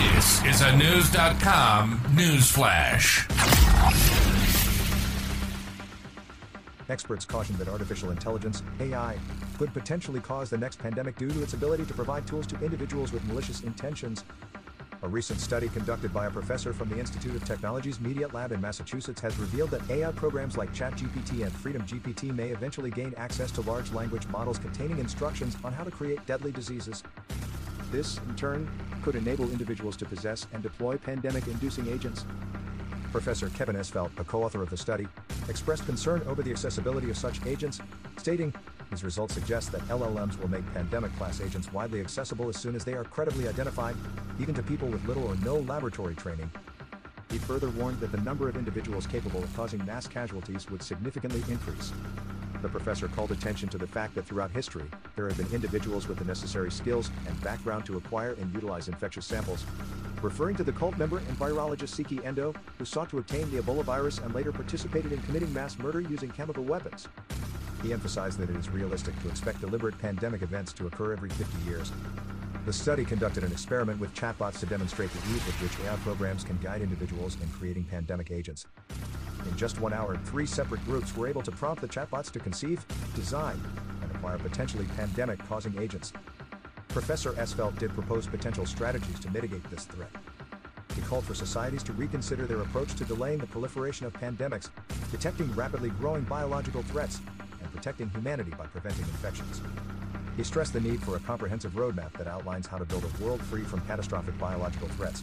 This is a News.com news flash. Experts caution that artificial intelligence, AI, could potentially cause the next pandemic due to its ability to provide tools to individuals with malicious intentions. A recent study conducted by a professor from the Institute of Technology's Media Lab in Massachusetts has revealed that AI programs like ChatGPT and FreedomGPT may eventually gain access to large language models containing instructions on how to create deadly diseases. This, in turn, could enable individuals to possess and deploy pandemic inducing agents. Professor Kevin Esvelt, a co author of the study, expressed concern over the accessibility of such agents, stating, His results suggest that LLMs will make pandemic class agents widely accessible as soon as they are credibly identified, even to people with little or no laboratory training. He further warned that the number of individuals capable of causing mass casualties would significantly increase. The professor called attention to the fact that throughout history, there have been individuals with the necessary skills and background to acquire and utilize infectious samples. Referring to the cult member and virologist Seiichi Endo, who sought to obtain the Ebola virus and later participated in committing mass murder using chemical weapons. He emphasized that it is realistic to expect deliberate pandemic events to occur every 50 years. The study conducted an experiment with chatbots to demonstrate the ease with which AI programs can guide individuals in creating pandemic agents. In just one hour, three separate groups were able to prompt the chatbots to conceive, design, and acquire potentially pandemic causing agents. Professor Esvelt did propose potential strategies to mitigate this threat. He called for societies to reconsider their approach to delaying the proliferation of pandemics, detecting rapidly growing biological threats, and protecting humanity by preventing infections. He stressed the need for a comprehensive roadmap that outlines how to build a world free from catastrophic biological threats.